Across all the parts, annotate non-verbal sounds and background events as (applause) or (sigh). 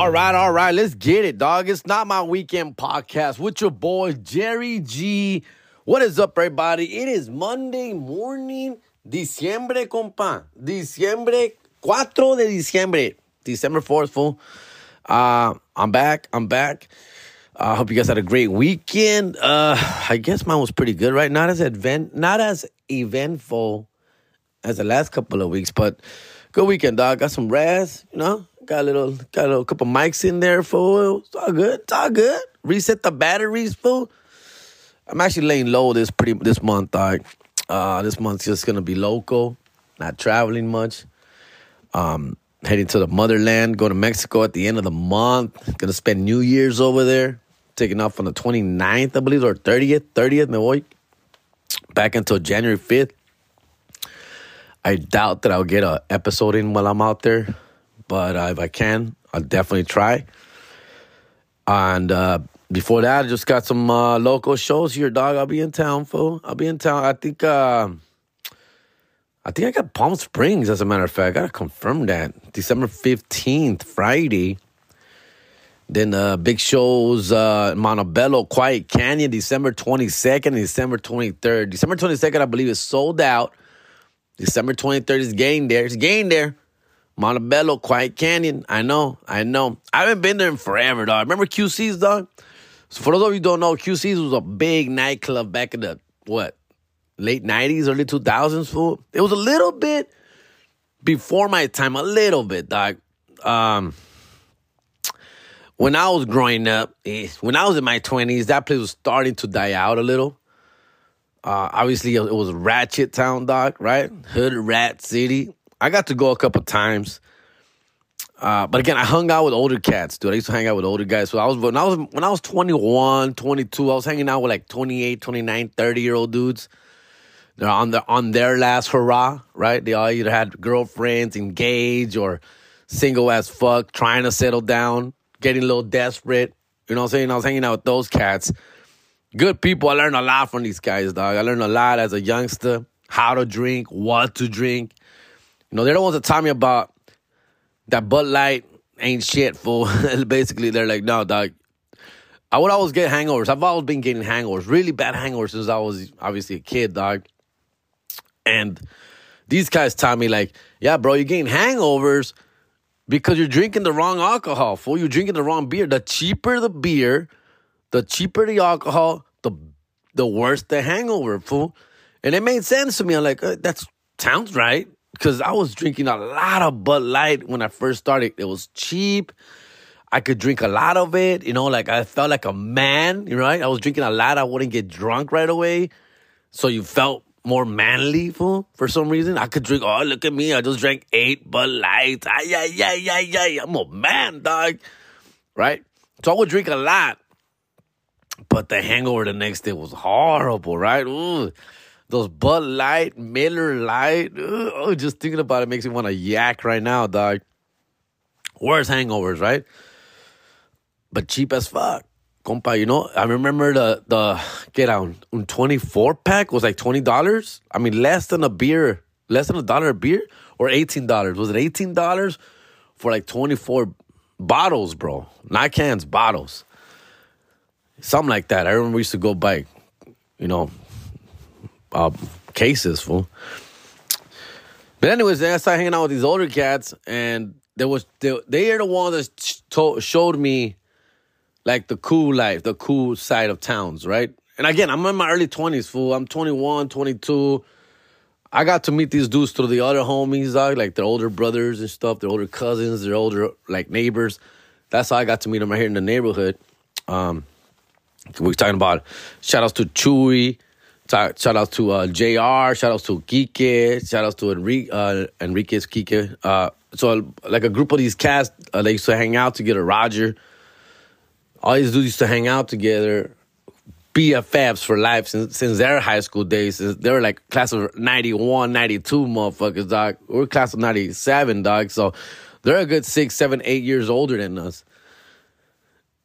All right, all right, let's get it, dog. It's not my weekend podcast with your boy Jerry G. What is up, everybody? It is Monday morning, diciembre, compa. Diciembre, 4 de diciembre. December 4th, fool. Uh, I'm back. I'm back. I uh, hope you guys had a great weekend. Uh, I guess mine was pretty good, right? Not as event, not as eventful as the last couple of weeks, but good weekend, dog. Got some rest, you know. Got a little, got a little couple mics in there, fool. It's all good. It's all good. Reset the batteries, fool. I'm actually laying low this pretty this month, dog. Uh, this month's just gonna be local, not traveling much. Um, heading to the motherland, going to Mexico at the end of the month. Gonna spend New Year's over there taking off on the 29th, I believe, or 30th. 30th, me voy. Back until January 5th. I doubt that I'll get an episode in while I'm out there, but uh, if I can, I'll definitely try. And uh, before that, I just got some uh, local shows here, dog. I'll be in town, fool. I'll be in town. I think. Uh, I think I got Palm Springs, as a matter of fact. I gotta confirm that. December 15th, Friday. Then uh, big shows, uh, Montebello, Quiet Cannon, December 22nd and December 23rd. December 22nd, I believe, is sold out. December 23rd is game there. It's game there. Montebello, Quiet Cannon. I know, I know. I haven't been there in forever, dog. Remember QC's, dog? So for those of you don't know, QC's was a big nightclub back in the, what, late 90s, early 2000s, fool. It was a little bit before my time, a little bit, dog. Um, when I was growing up, eh, when I was in my 20s, that place was starting to die out a little. Uh, obviously, it was Ratchet Town, dog, right? Hood Rat City. I got to go a couple times. Uh, but again, I hung out with older cats, dude. I used to hang out with older guys. So I was when I was when I was 21, 22, I was hanging out with like 28, 29, 30 year old dudes. They're on their on their last hurrah, right? They all either had girlfriends, engaged, or single as fuck, trying to settle down getting a little desperate. You know what I'm saying? I was hanging out with those cats. Good people. I learned a lot from these guys, dog. I learned a lot as a youngster how to drink, what to drink. You know, they're the ones that taught me about that Bud Light ain't shit, fool. (laughs) Basically, they're like, no, dog. I would always get hangovers. I've always been getting hangovers, really bad hangovers since I was obviously a kid, dog. And these guys taught me, like, yeah, bro, you're getting hangovers because you're drinking the wrong alcohol, fool. You're drinking the wrong beer. The cheaper the beer, the cheaper the alcohol, the the worse the hangover, fool. And it made sense to me. I'm like, uh, that sounds right. Because I was drinking a lot of Bud Light when I first started. It was cheap. I could drink a lot of it. You know, like I felt like a man, right? I was drinking a lot. I wouldn't get drunk right away. So you felt more manly for for some reason. I could drink. Oh, look at me! I just drank eight Bud Lights. Ay, ay, ay, ay, ay. I'm a man, dog. Right? So I would drink a lot, but the hangover the next day was horrible. Right? Ooh, those Bud Light, Miller Lite. Ooh, just thinking about it makes me want to yak right now, dog. Worst hangovers, right? But cheap as fuck compa, you know, I remember the the get out un 24 pack was like $20. I mean, less than a beer, less than a dollar a beer or $18. Was it $18 for like 24 bottles, bro? Not cans, bottles. Something like that. I remember we used to go buy, you know, uh, cases, fool. But anyways, then I started hanging out with these older cats, and there was they, they are the ones that showed me like the cool life, the cool side of towns, right? And again, I'm in my early 20s, fool. I'm 21, 22. I got to meet these dudes through the other homies, dog, like their older brothers and stuff, their older cousins, their older like neighbors. That's how I got to meet them right here in the neighborhood. Um, we're talking about shout outs to Chewy, shout outs to uh, JR, shout outs to Kike, shout outs to Enrique, uh, Enriquez Kike. Uh, so, like a group of these cats, uh, they used to hang out together. Roger, all these dudes used to hang out together, BFFs for life since since their high school days. They were like class of 91, 92 motherfuckers, dog. We're class of 97, dog. So they're a good six, seven, eight years older than us.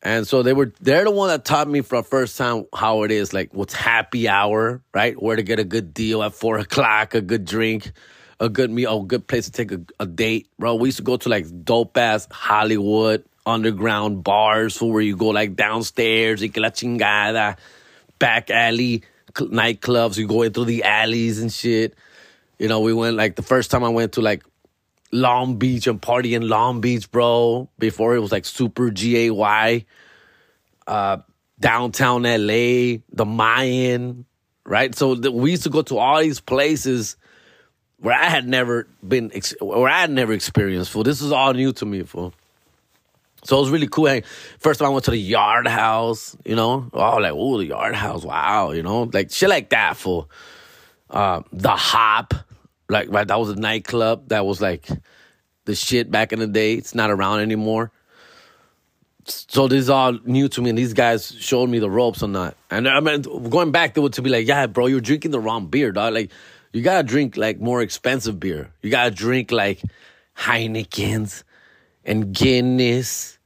And so they were they're the one that taught me for the first time how it is, like what's happy hour, right? Where to get a good deal at four (laughs) o'clock, a good drink, a good meal, a good place to take a, a date. Bro, we used to go to like dope ass Hollywood underground bars where you go like downstairs, que la chingada, back alley nightclubs. You go in through the alleys and shit. You know, we went like the first time I went to like Long Beach and party in Long Beach, bro. Before it was like super G A Y. Uh, downtown LA, the Mayan, right? So the, we used to go to all these places where I had never been, where I had never experienced. Fool, this is all new to me, fool. So it was really cool. First time I went to the Yard House, you know, oh, like oh, the Yard House, wow, you know, like shit like that. Fool, uh, the Hop, like right, that was a nightclub that was like the shit back in the day. It's not around anymore so this is all new to me, and these guys showed me the ropes on that. And I mean, going back, they would to be like, "Yeah, bro, you're drinking the wrong beer, dog. Like, you gotta drink like more expensive beer. You gotta drink like Heineken's and Guinness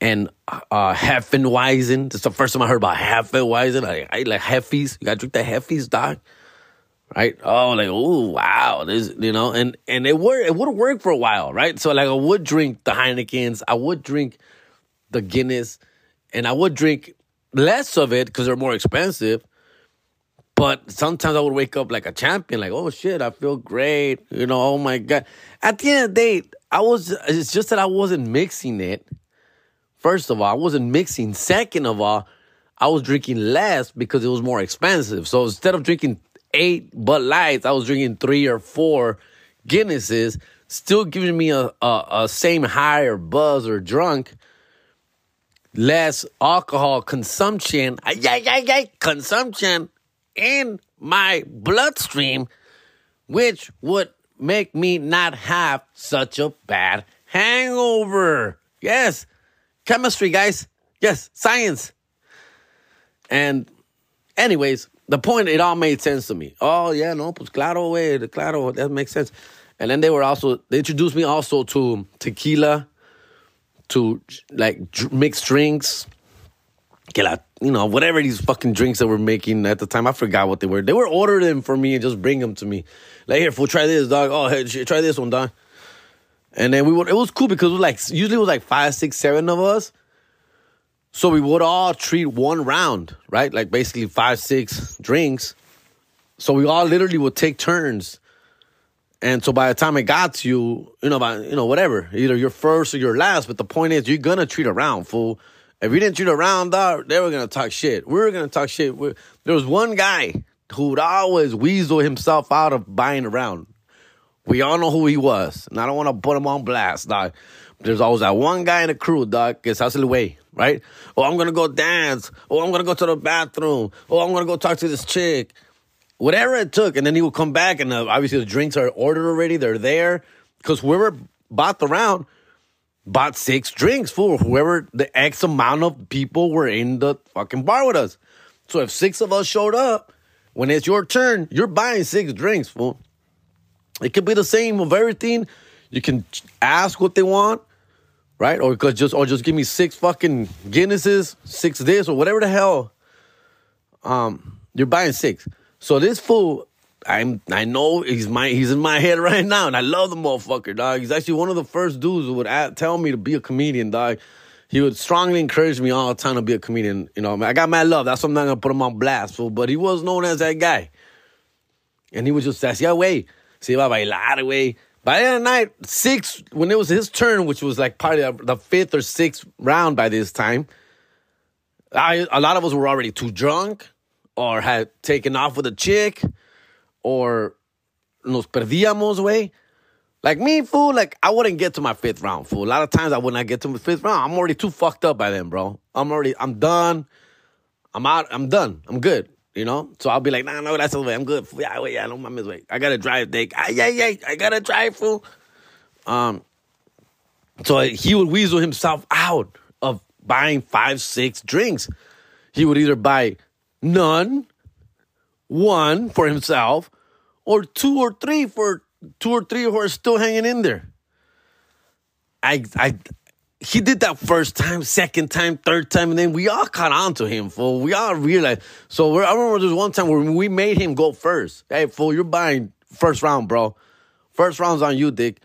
and uh, Hefeweizen. That's the first time I heard about Hefeweizen. I, I like Heffies. You gotta drink the Heffies, dog. Right? Oh, like oh wow, this you know, and and it would it would work for a while, right? So like I would drink the Heinekens. I would drink the Guinness, and I would drink less of it because they're more expensive. But sometimes I would wake up like a champion, like, oh shit, I feel great. You know, oh my God. At the end of the day, I was, it's just that I wasn't mixing it. First of all, I wasn't mixing. Second of all, I was drinking less because it was more expensive. So instead of drinking eight Bud Lights, I was drinking three or four Guinnesses, still giving me a, a, a same high or buzz or drunk less alcohol consumption, yeah, yeah, yeah, consumption in my bloodstream, which would make me not have such a bad hangover. Yes, chemistry, guys. Yes, science. And, anyways, the point, it all made sense to me. Oh, yeah, no, pues claro, way, claro, that makes sense. And then they were also, they introduced me also to tequila to like dr- mix drinks. Que la, you know, whatever these fucking drinks that we're making at the time, I forgot what they were. They were ordering them for me and just bring them to me. Like, here, fool, try this, dog. Oh, hey, try this one, dog. And then we would, it was cool because it was like, usually it was like five, six, seven of us. So we would all treat one round, right? Like basically five, six drinks. So we all literally would take turns and so by the time it got to you, you know, by, you know, whatever, either you're first or you're last, but the point is you're gonna treat a round, fool. If you didn't treat a round, dog, they were gonna talk shit. We were gonna talk shit. We're, there was one guy who'd always weasel himself out of buying around. We all know who he was, and I don't want to put him on blast, dog. There's always that one guy in the crew, dog, que se hace el way, right? Oh, I'm gonna go dance. Oh, I'm gonna go to the bathroom. Oh, I'm gonna go talk to this chick whatever it took. And then he would come back, and uh, obviously the drinks are ordered already. They're there because whoever bought the round bought six drinks for whoever the X amount of people were in the fucking bar with us. So if six of us showed up, when it's your turn, you're buying six drinks, fool. It could be the same of everything. You can ask what they want, right? Or just or just give me six fucking Guinnesses, six this or whatever the hell. Um, you're buying six. So this fool, I'm I know he's my he's in my head (laughs) right now, and I love the motherfucker, dog. He's actually one of the first dudes who would tell me to be a comedian, dog. He would strongly encourage me all the time to be a comedian. You know, I got mad love. That's why I'm not gonna put him on blast, fool. But he was known as that guy, and he was just say, "Yeah, way, see about bailar, way." By the end of the night, six when it was his turn, which was like probably the fifth or sixth round by this time. I, a lot of us were already too drunk or had taken off with a chick or nos perdíamos, way. Like me, fool, like I wouldn't get to my fifth round, fool. A lot of times I would not get to my fifth round. I'm already too fucked up by then, bro. I'm already, I'm done. I'm out, I'm done. I'm good, you know? So I'll be like, nah, no, that's the way. I'm good. Yeah, wait, yeah, no, my way. I gotta drive, dick. Ah, yeah, yeah, I gotta drive, fool. Um, so he would weasel himself out of buying five, six drinks. He would either buy none, one for himself, or two or three for two or three who are still hanging in there. I, I, he did that first time, second time, third time, and then we all caught on to him, fool. We all realized. So I remember there was one time where we made him go first. Hey, fool, you're buying first round, bro. First round's on you, Dick.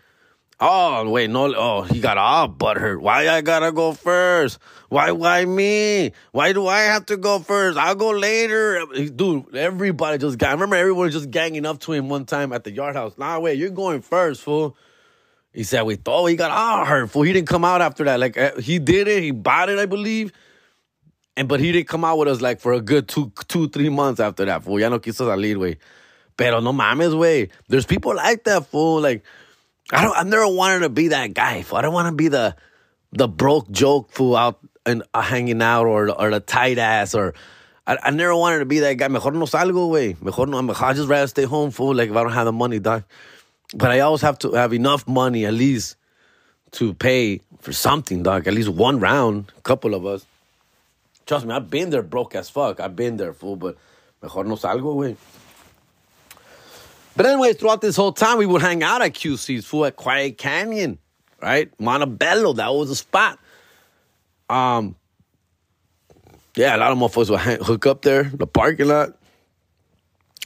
Oh wait, no. Oh, he got all butthurt. Why I gotta go first? Why, why me? Why do I have to go first? I'll go later. Dude, everybody just got. I remember everyone just ganging up to him one time at the yard house. Nah, wait, you're going first, fool. He said we thought he got all hurt, fool. He didn't come out after that. Like uh, he did it. He bought it, I believe. And but he didn't come out with us like for a good two, two, three months after that, fool. Ya no quiso salir, way. Pero no mames, way. There's people like that, fool. Like I don't. I've never wanted to be that guy. Fool. I don't want to be the the broke joke fool out and uh, hanging out or or the tight ass or. I, I never wanted to be that guy. Mejor no salgo, way. Mejor no. I just rather stay home, fool. Like if I don't have the money, dog. But I always have to have enough money at least to pay for something, dog. At least one round, a couple of us. Trust me, I've been there broke as fuck. I've been there, fool. But mejor no salgo, way. But anyway, throughout this whole time, we would hang out at QC's, fool, at Quiet Cannon, right? Montebello, that was a spot. Um, yeah, a lot of motherfuckers would hang, hook up there, the parking lot,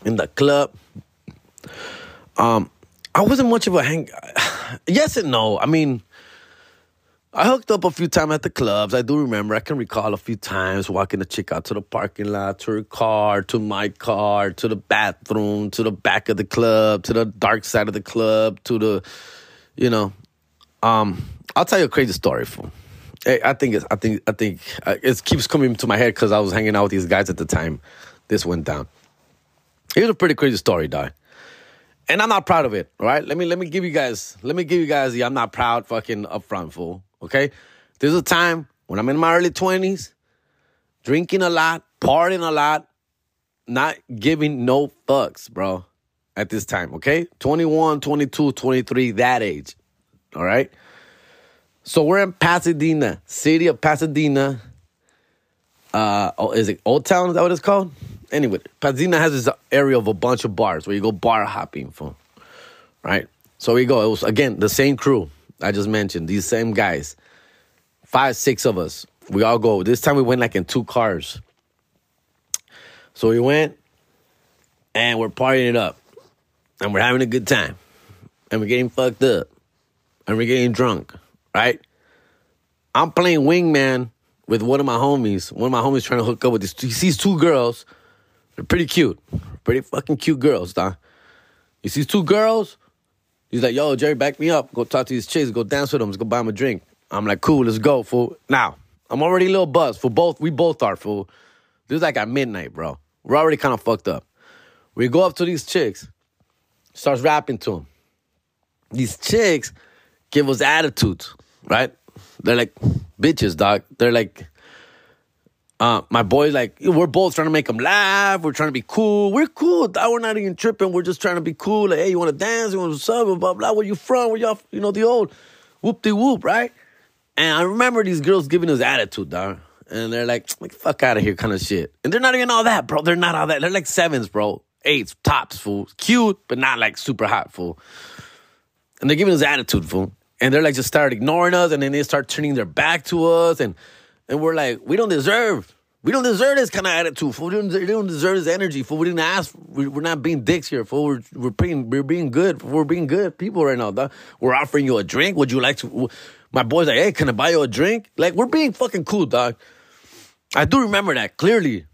in the club. Um, I wasn't much of a hang. (sighs) yes and no. I mean, I hooked up a few times at the clubs. I do remember. I can recall a few times walking the chick out to the parking lot, to her car, to my car, to the bathroom, to the back of the club, to the dark side of the club, to the, you know, um, I'll tell you a crazy story. For I think it's, I think I think uh, it keeps coming to my head because I was hanging out with these guys at the time. This went down. Here's a pretty crazy story, die. And I'm not proud of it. All right, let me let me give you guys let me give you guys the I'm not proud fucking upfront fool. Okay? There's a time when I'm in my early 20s, drinking a lot, partying a lot, not giving no fucks, bro, at this time, okay? 21, 22, 23, that age. All right? So we're in Pasadena, city of Pasadena. Uh, oh, is it Old Town? Is that what it's called? Anyway, Pasadena has this area of a bunch of bars where you go bar hopping for, right? So we go. It was again the same crew. I just mentioned these same guys, five, six of us. We all go. This time we went like in two cars. So we went and we're partying it up and we're having a good time and we're getting fucked up and we're getting drunk, right? I'm playing wingman with one of my homies. One of my homies trying to hook up with these. He sees two girls. They're pretty cute, pretty fucking cute girls, dog. He sees two girls. He's like, yo, Jerry, back me up. Go talk to these chicks. Go dance with them. Let's go buy them a drink. I'm like, cool, let's go, fool. Now, I'm already a little buzzed. For both, we both are, fool. This is like at midnight, bro. We're already kind of fucked up. We go up to these chicks, starts rapping to them. These chicks give us attitudes, right? They're like bitches, dog. They're like, uh, my boy's like, we're both trying to make them laugh. We're trying to be cool. We're cool. We're not even tripping. We're just trying to be cool. Like, hey, you want to dance? You want to sub? Blah, blah, blah. Where you from? Where y'all, you know, the old whoop de whoop, right? And I remember these girls giving us attitude, dog. And they're like, like, fuck out of here kind of shit. And they're not even all that, bro. They're not all that. They're like sevens, bro. Eights, tops, fool. Cute, but not like super hot, fool. And they're giving us attitude, fool. And they're like just start ignoring us and then they start turning their back to us. And, and we're like, we don't deserve we don't deserve this kind of attitude, fool. We don't, we don't deserve this energy, fool. We didn't ask. We, are not being dicks here, fool. We're, we're being, we're being good. We're being good people right now, dog. We're offering you a drink. Would you like to? My boy's like, hey, can I buy you a drink? Like, we're being fucking cool, dog. I do remember that clearly.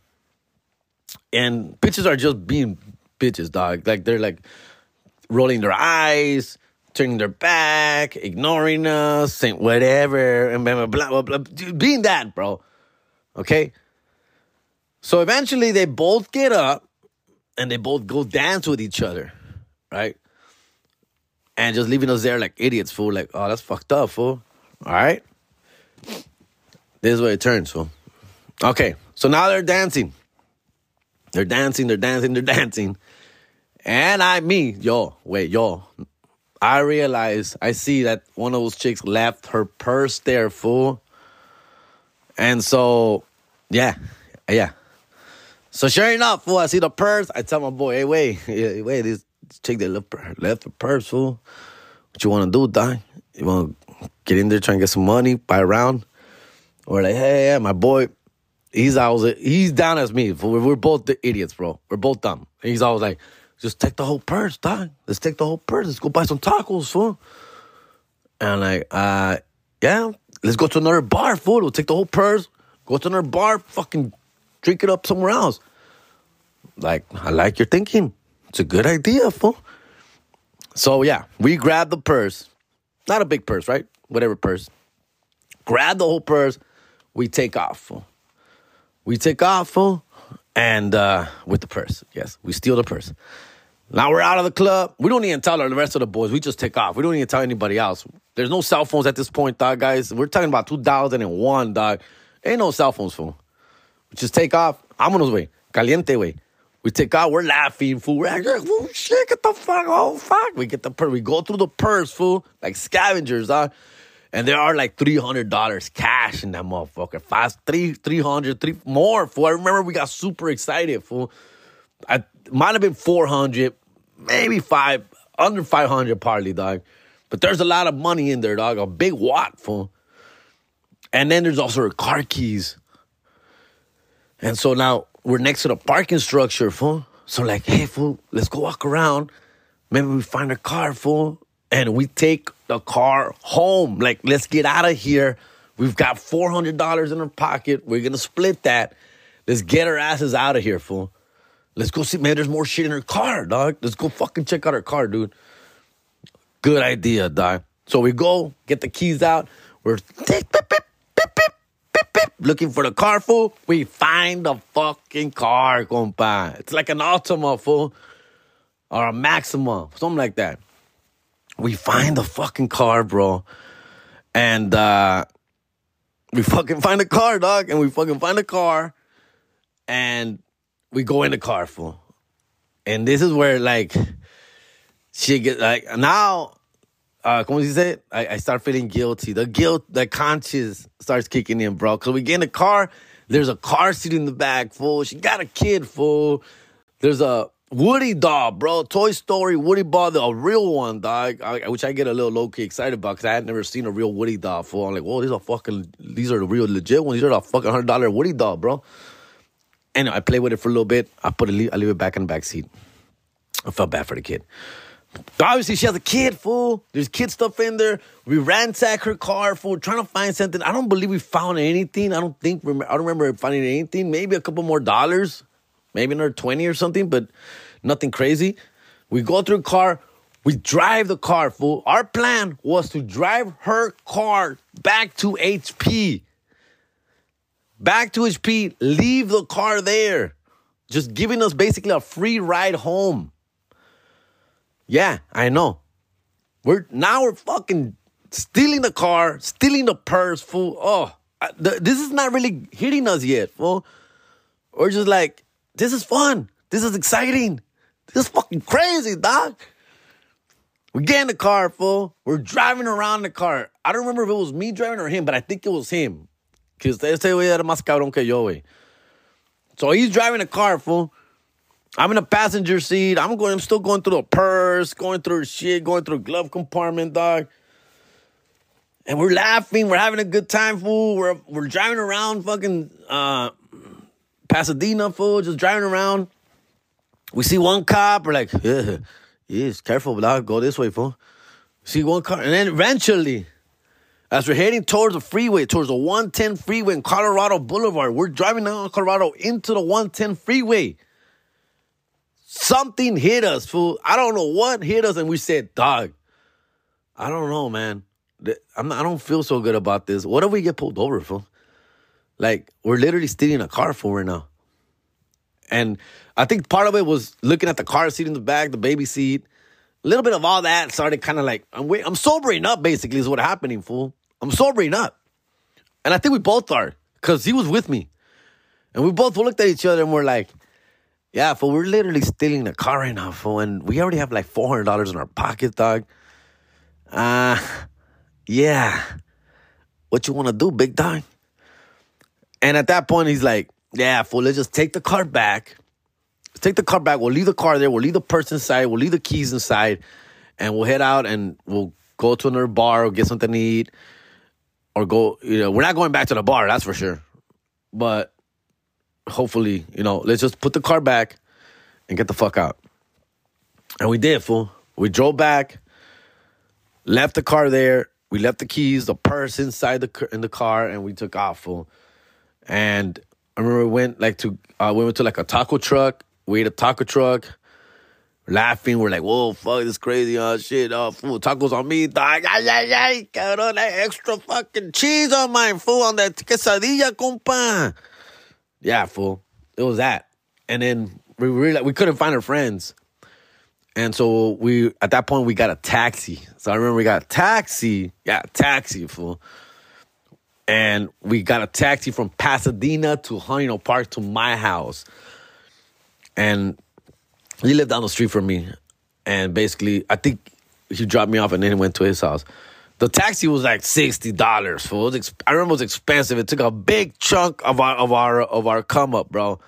And bitches are just being bitches, dog. Like, they're like rolling their eyes, turning their back, ignoring us, saying whatever, and blah, blah, blah, blah. Being that, bro. Okay? So eventually they both get up and they both go dance with each other, right? And just leaving us there like idiots, fool. Like, oh, that's fucked up, fool. All right? This is where it turns, fool. Okay, so now they're dancing. They're dancing, they're dancing, they're dancing. And I, me, yo, wait, yo, I realize, I see that one of those chicks left her purse there, fool. And so, yeah, yeah. So sure enough, fool, I see the purse. I tell my boy, hey, wait, (laughs) wait, this chick that left, left the purse, fool. What you want to do, Don? You want to get in there, try and get some money, buy a round? Or like, hey, yeah, my boy, he's always, he's down as me. Fool. We're both the idiots, bro. We're both dumb. He's always like, just take the whole purse, Don. Let's take the whole purse. Let's go buy some tacos, fool. And like, uh, yeah, let's go to another bar, fool. We'll take the whole purse, go to another bar, fucking drink it up somewhere else. Like, I like your thinking. It's a good idea, fool. So yeah, we grab the purse. Not a big purse, right? Whatever purse. Grab the whole purse. We take off, fool. We take off, fool. And uh, with the purse. Yes, we steal the purse. Now we're out of the club. We don't even tell the rest of the boys. We just take off. We don't even tell anybody else. There's no cell phones at this point, dog, guys. We're talking about 2001, dog. Ain't no cell phones, fool. We just take off. Vámonos, way. Caliente, way. We take out, we're laughing, fool. We're like, oh, shit, get the fuck, oh, fuck. We get the purse. We go through the purse, fool, like scavengers, dog. And there are like $300 cash in that motherfucker. Fast, three, 300, three, more, fool. I remember we got super excited, fool. I might have been 400, maybe five, under 500 partly, dog. But there's a lot of money in there, dog. A big wad, fool. And then there's also car keys. And so now we're next to the parking structure, fool. So like, hey, fool, let's go walk around. Maybe we find a car, fool, and we take the car home. Like, let's get out of here. We've got four hundred dollars in our pocket. We're gonna split that. Let's get our asses out of here, fool. Let's go see. Man, there's more shit in her car, dog. Let's go fucking check out her car, dude. Good idea, dog. So we go get the keys out. We're beep, beep, beep, looking for the car, fool. We find the fucking car, compa. It's like an Altima, fool. Or a Maxima, something like that. We find the fucking car, bro. And uh we fucking find the car, dog. And we fucking find the car. And we go in the car, fool. And this is where like she get like now uh, como se dice? I, I start feeling guilty. The guilt, the conscience starts kicking in, bro. Cause we get in the car, there's a car seat in the back, fool. She got a kid, fool. There's a Woody doll, bro. Toy Story Woody doll, a real one, dog. I, which I get a little low key excited about because I had never seen a real Woody doll, before. I'm like, whoa, these are fucking, these are the real legit ones. These are the fucking hundred dollar Woody doll, bro. And I play with it for a little bit. I put it, I leave it back in the back seat. I felt bad for the kid. Obviously, she has a kid, fool. There's kid stuff in there. We ransack her car, fool, trying to find something. I don't believe we found anything. I don't think, I don't remember finding anything. Maybe a couple more dollars, maybe another 20 or something, but nothing crazy. We go through the car. We drive the car, fool. Our plan was to drive her car back to HP. Back to HP, leave the car there. Just giving us basically a free ride home. Yeah, I know. We're now we're fucking stealing the car, stealing the purse, fool. Oh, I, th- this is not really hitting us yet, fool. We're just like, this is fun. This is exciting. This is fucking crazy, dog. We get in the car, fool. We're driving around the car. I don't remember if it was me driving or him, but I think it was him. Because they say, era más cabrón que yo, wey. So he's driving the car, fool. I'm in a passenger seat. I'm going. I'm still going through the purse, going through shit, going through glove compartment, dog. And we're laughing. We're having a good time, fool. We're we're driving around, fucking uh, Pasadena, fool. Just driving around. We see one cop. We're like, yeah, yes, careful, dog. Go this way, fool. See one car, and then eventually, as we're heading towards the freeway, towards the 110 freeway in Colorado Boulevard, we're driving down Colorado into the 110 freeway. Something hit us, fool. I don't know what hit us, and we said, dog, I don't know, man. I'm not, I don't feel so good about this. What if we get pulled over, fool? Like, we're literally stealing a car for right now. And I think part of it was looking at the car seat in the back, the baby seat. A little bit of all that started kind of like, I'm, wait, I'm sobering up, basically, is what happening, fool. I'm sobering up. And I think we both are, because he was with me. And we both looked at each other and we're like, yeah, fool, we're literally stealing the car right now, fool, and we already have like four hundred dollars in our pocket, dog. Uh yeah. What you wanna do, big dog? And at that point, he's like, Yeah, fool, let's just take the car back. Let's take the car back. We'll leave the car there. We'll leave the purse inside. We'll leave the keys inside. And we'll head out and we'll go to another bar or get something to eat. Or go, you know, we're not going back to the bar, that's for sure. But hopefully, you know, let's just put the car back and get the fuck out. And we did, fool. We drove back, left the car there, we left the keys, the purse inside the in the car, and we took off. Fool. And I remember we went like to uh, we went to like a taco truck. We ate a taco truck. Laughing, we're like, whoa, fuck, this crazy, oh shit, oh, fool, tacos on me, dog, ay, ay, ay, cabrón, that extra fucking cheese on my fool, on that quesadilla, compa. Yeah, fool, it was that. And then we realized we couldn't find our friends. And so we, at that point, we got a taxi. So I remember we got a taxi. Yeah, taxi, fool. And we got a taxi from Pasadena to Huntington Park to my house. And he lived down the street from me. And basically, I think he dropped me off and then he went to his house. The taxi was like sixty dollars. Fool, I remember it was expensive. It took a big chunk of our of our of our come up, bro.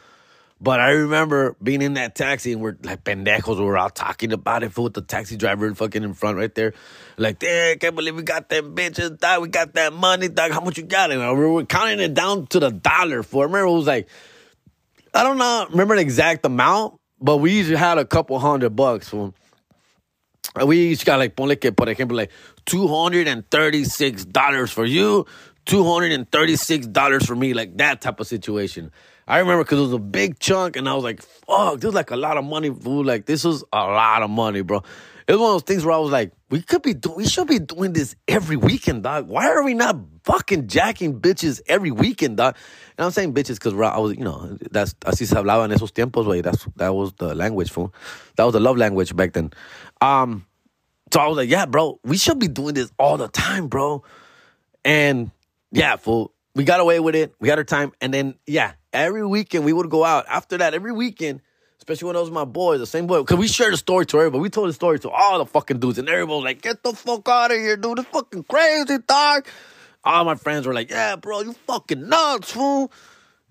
But I remember being in that taxi and we're like pendejos, we were all talking about it with the taxi driver fucking in front right there. Like, I can't believe we got them bitches, dog. We got that money, dog. How much you got? And we were counting it down to the dollar for. Remember it was like, I don't know, remember the exact amount, but we usually had a couple hundred bucks for we each got like, ponle que, por ejemplo, like $236 for you, $236 for me, like that type of situation. I remember because it was a big chunk, and I was like, "Fuck, this is like a lot of money, fool. Like this was a lot of money, bro." It was one of those things where I was like, "We could be doing, we should be doing this every weekend, dog. Why are we not fucking jacking bitches every weekend, dog?" And I'm saying bitches because I was, you know, that's así se hablaba en esos tiempos, way. That's that was the language, fool. That was the love language back then. Um, so I was like, "Yeah, bro, we should be doing this all the time, bro." And yeah, fool we got away with it. We had our time. And then, yeah, every weekend we would go out. After that, every weekend, especially when those was my boys, the same boy, because we shared the story to everybody. We told the story to all the fucking dudes, and everybody was like, get the fuck out of here, dude. It's fucking crazy, dog. All my friends were like, yeah, bro, you fucking nuts, fool.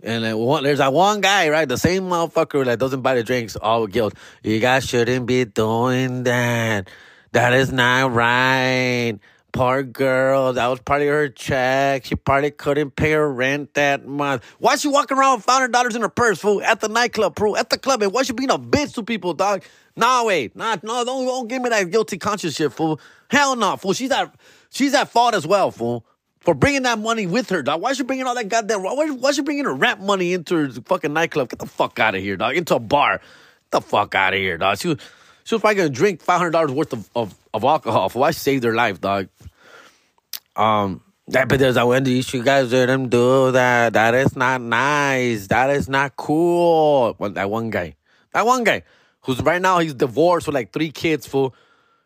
And then one, there's that one guy, right? The same motherfucker that doesn't buy the drinks, all guilt. You guys shouldn't be doing that. That is not right. Poor girl. That was part of her check. She probably couldn't pay her rent that month. Why she walking around with $500 in her purse, fool? At the nightclub, fool. At the club. And why she being a bitch to people, dog? Nah, wait. Nah, no, don't, don't give me that guilty conscience shit, fool. Hell no, fool. She's at, she's at fault as well, fool. For bringing that money with her, dog. Why is she bringing all that goddamn, why, why she bringing her rent money into her fucking nightclub? Get the fuck out of here, dog. Into a bar. Get the fuck out of here, dog. She was, she was probably gonna drink $500 worth of, of, of alcohol. For she saved her life, dog. Um, that, but there's a Wendy, you guys didn't do that. That is not nice. That is not cool. Well, that one guy, that one guy, who's right now he's divorced with like three kids, fool,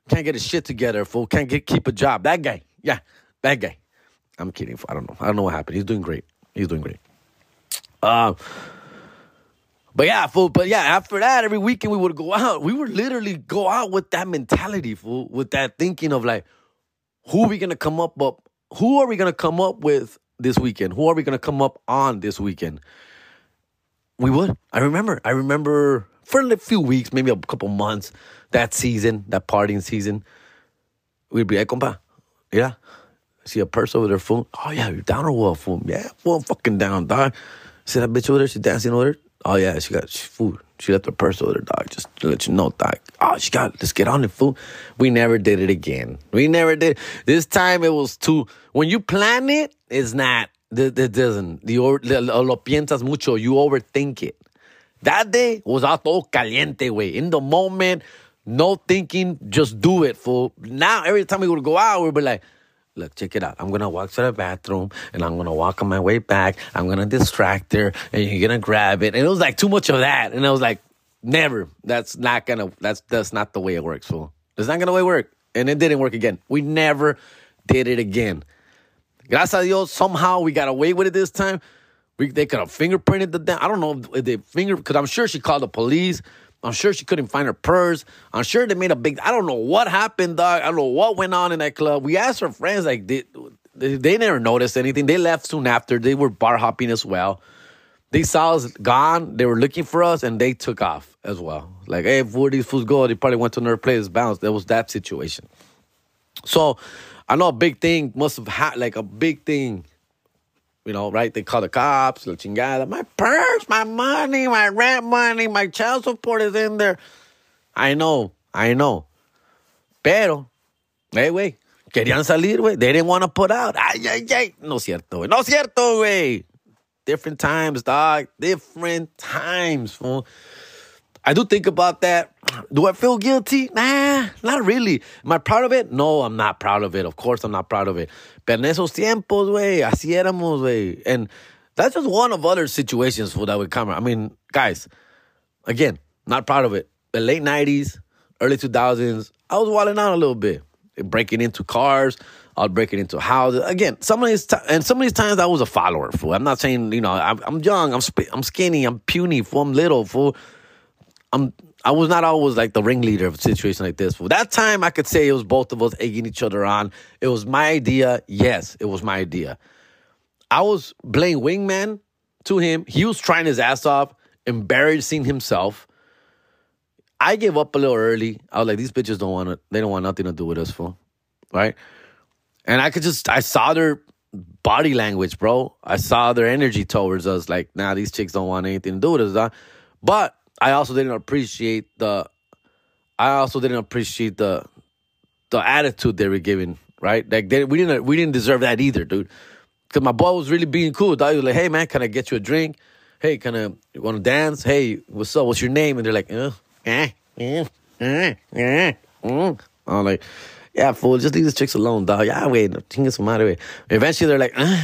can't get his shit together, fool, can't get keep a job. That guy, yeah, that guy. I'm kidding. I don't know. I don't know what happened. He's doing great. He's doing great. Um. Uh, but yeah, fool. But yeah, after that, every weekend we would go out. We would literally go out with that mentality, fool, with that thinking of like, who are we gonna come up up? Who are we gonna come up with this weekend? Who are we gonna come up on this weekend? We would. I remember. I remember for a few weeks, maybe a couple months, that season, that partying season, we'd be like, compa, yeah. See a purse over there, fool. Oh yeah, you're down or what, fool? Yeah, well, I'm fucking down, dog. See that bitch over there? She's dancing over there. Oh yeah, she got food. She left her purse with her dog, just to let you know, dog. Oh, she got, let's get on it, fool. We never did it again. We never did. This time it was too, when you plan it, it's not, it doesn't. The, lo piensas mucho, you overthink it. That day was all todo caliente, way. In the moment, no thinking, just do it, fool. Now, every time we would go out, we'd be like, look, check it out. I'm gonna walk to the bathroom and I'm gonna walk on my way back. I'm gonna distract her and you're gonna grab it. And it was like too much of that. And I was like, never. That's not gonna that's that's not the way it works, fool. It's not gonna work. And it didn't work again. We never did it again. Gracias a Dios, somehow we got away with it this time. We, they could have fingerprinted the damn. I don't know if they finger because I'm sure she called the police. I'm sure she couldn't find her purse. I'm sure they made a big. I don't know what happened, dog. I don't know what went on in that club. We asked her friends, like they, they, they never noticed anything. They left soon after. They were bar hopping as well. They saw us gone. They were looking for us, and they took off as well. Like, hey, where these fools go? They probably went to another place. Bounce. There was that situation. So, I know a big thing must have had like a big thing you know, right? They call the cops, la chingada. My purse, my money, my rent money, my child support is in there. I know, I know. Pero, hey, wait, Querían salir, güey. They didn't want to put out. Ay, ay, ay. No cierto, güey. No cierto, güey. Different times, dog. Different times, fool. I do think about that. Do I feel guilty? Nah, not really. Am I proud of it? No, I'm not proud of it. Of course, I'm not proud of it. Pero en esos tiempos, güey, así éramos. And that's just one of other situations for that would come. I mean, guys, again, not proud of it. The late 90s, early 2000s, I was wilding out a little bit. Breaking into cars, I was breaking into houses. Again, some of these t- and some of these times I was a follower. Fool. I'm not saying you know I'm, I'm young, I'm sp- I'm skinny, I'm puny, fool, I'm little. Fool. I'm I was not always like the ringleader of a situation like this. For that time, I could say it was both of us egging each other on. It was my idea. Yes, it was my idea. I was playing wingman to him. He was trying his ass off, embarrassing himself. I gave up a little early. I was like, these bitches don't want to, they don't want nothing to do with us, fool. Right? And I could just, I saw their body language, bro. I saw their energy towards us. Like, nah, these chicks don't want anything to do with us. Huh? But I also didn't appreciate the I also didn't appreciate the the attitude they were giving, right? Like they, we didn't we didn't deserve that either, dude. Cause my boy was really being cool. He was like, "Hey man, can I get you a drink? Hey, can I you want to dance? Hey, what's up? What's your name?" And they're like, "Uh, eh, eh, eh, eh." Mm. I'm like, "Yeah, fool, just leave these chicks alone, dog. Yeah, wait, chingue su madre. Eventually, they're like, uh,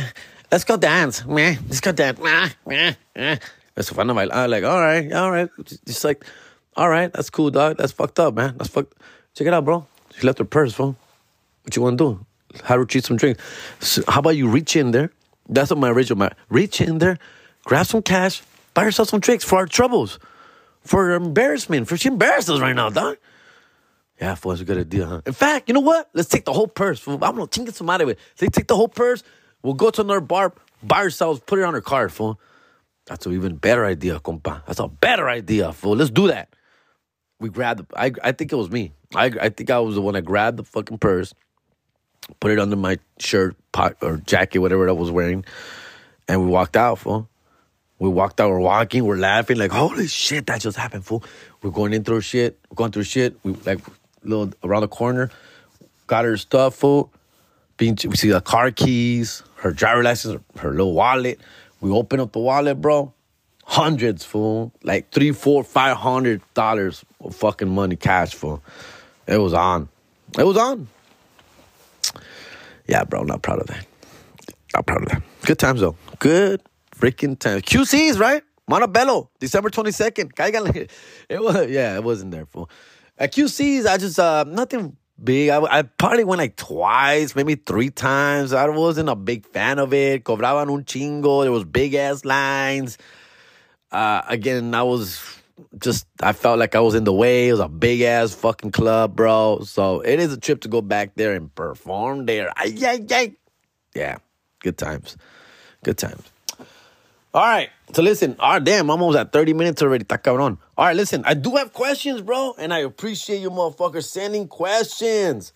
"Let's go dance. Let's go dance." That's fun. I'm like, all right, all right. Just like, all right, that's cool, dog. That's fucked up, man. That's fucked. Check it out, bro. She left her purse, bro. What you want to do? Have her treat some drinks. So how about you reach in there? That's what my original, my reach in there, grab some cash, buy yourself some drinks for our troubles, for embarrassment, for she embarrassed us right now, dog. Yeah, fool, that's a good idea, huh? In fact, you know what? Let's take the whole purse. I'm gonna think some out of it. They take the whole purse. We'll go to another bar, buy ourselves, put it on her card, fool. That's an even better idea, compa. That's a better idea, fool. Let's do that. We grabbed. I I think it was me. I I think I was the one that grabbed the fucking purse, put it under my shirt, pot or jacket, whatever I was wearing, and we walked out, fool. We walked out. We're walking. We're laughing like, holy shit, that just happened, fool. We're going in through shit. We're going through shit. We like little around the corner. Got her stuff, fool. Being, we see the car keys, her driver license, her little wallet. We open up the wallet, bro. Hundreds, fool. Like three, four, five hundred dollars of fucking money cash, fool. It was on. It was on. Yeah, bro, not proud of that. Not proud of that. Good times though. Good freaking times. QC's, right? Montebello, December 22nd. (laughs) It was, yeah, it wasn't there, fool. At QC's, I just, uh, nothing big. I, I probably went like twice, maybe three times. I wasn't a big fan of it. Cobraban un chingo. There was big ass lines. Uh, again, I was just, I felt like I was in the way. It was a big ass fucking club, bro. So it is a trip to go back there and perform there. Ay, ay, ay. Yeah, good times. Good times. All right. So listen, all right, damn, I'm almost at 30 minutes already. Está cabrón. All right, listen, I do have questions, bro, and I appreciate you motherfuckers sending questions.